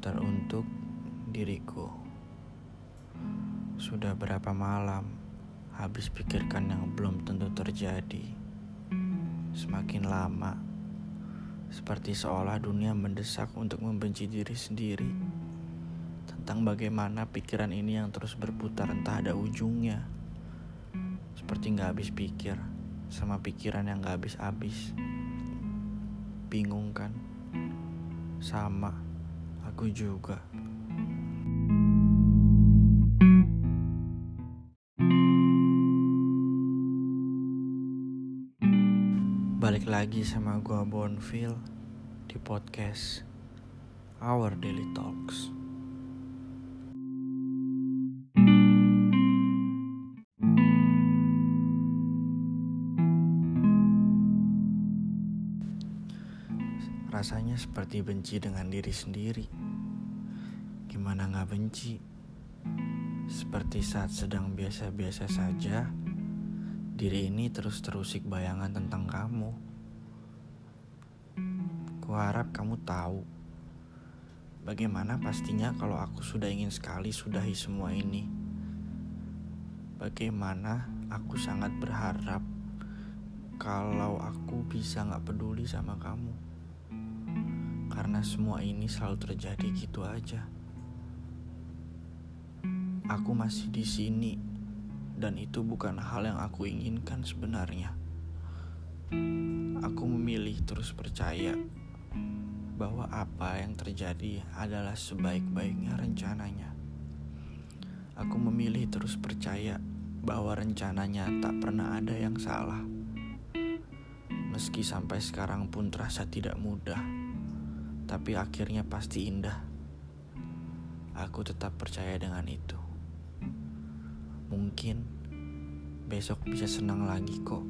Untuk diriku. Sudah berapa malam Habis pikirkan yang belum tentu terjadi. Semakin lama Seperti seolah dunia mendesak untuk membenci diri sendiri. Tentang bagaimana pikiran ini yang terus berputar entah ada ujungnya. Seperti gak habis pikir Sama pikiran yang gak habis-habis. Bingung kan? Sama Aku juga. Balik lagi sama gua Bonfil di podcast Our Daily Talks. Rasanya seperti benci dengan diri sendiri. Gimana gak benci? Seperti saat sedang biasa-biasa saja, diri ini terus terusik bayangan tentang kamu. Kuharap kamu tahu bagaimana pastinya kalau aku sudah ingin sekali sudahi semua ini. Bagaimana aku sangat berharap kalau aku bisa gak peduli sama kamu karena semua ini selalu terjadi gitu aja. Aku masih di sini dan itu bukan hal yang aku inginkan sebenarnya. Aku memilih terus percaya bahwa apa yang terjadi adalah sebaik-baiknya rencananya. Aku memilih terus percaya bahwa rencananya tak pernah ada yang salah. Meski sampai sekarang pun terasa tidak mudah tapi akhirnya pasti indah. Aku tetap percaya dengan itu. Mungkin besok bisa senang lagi kok.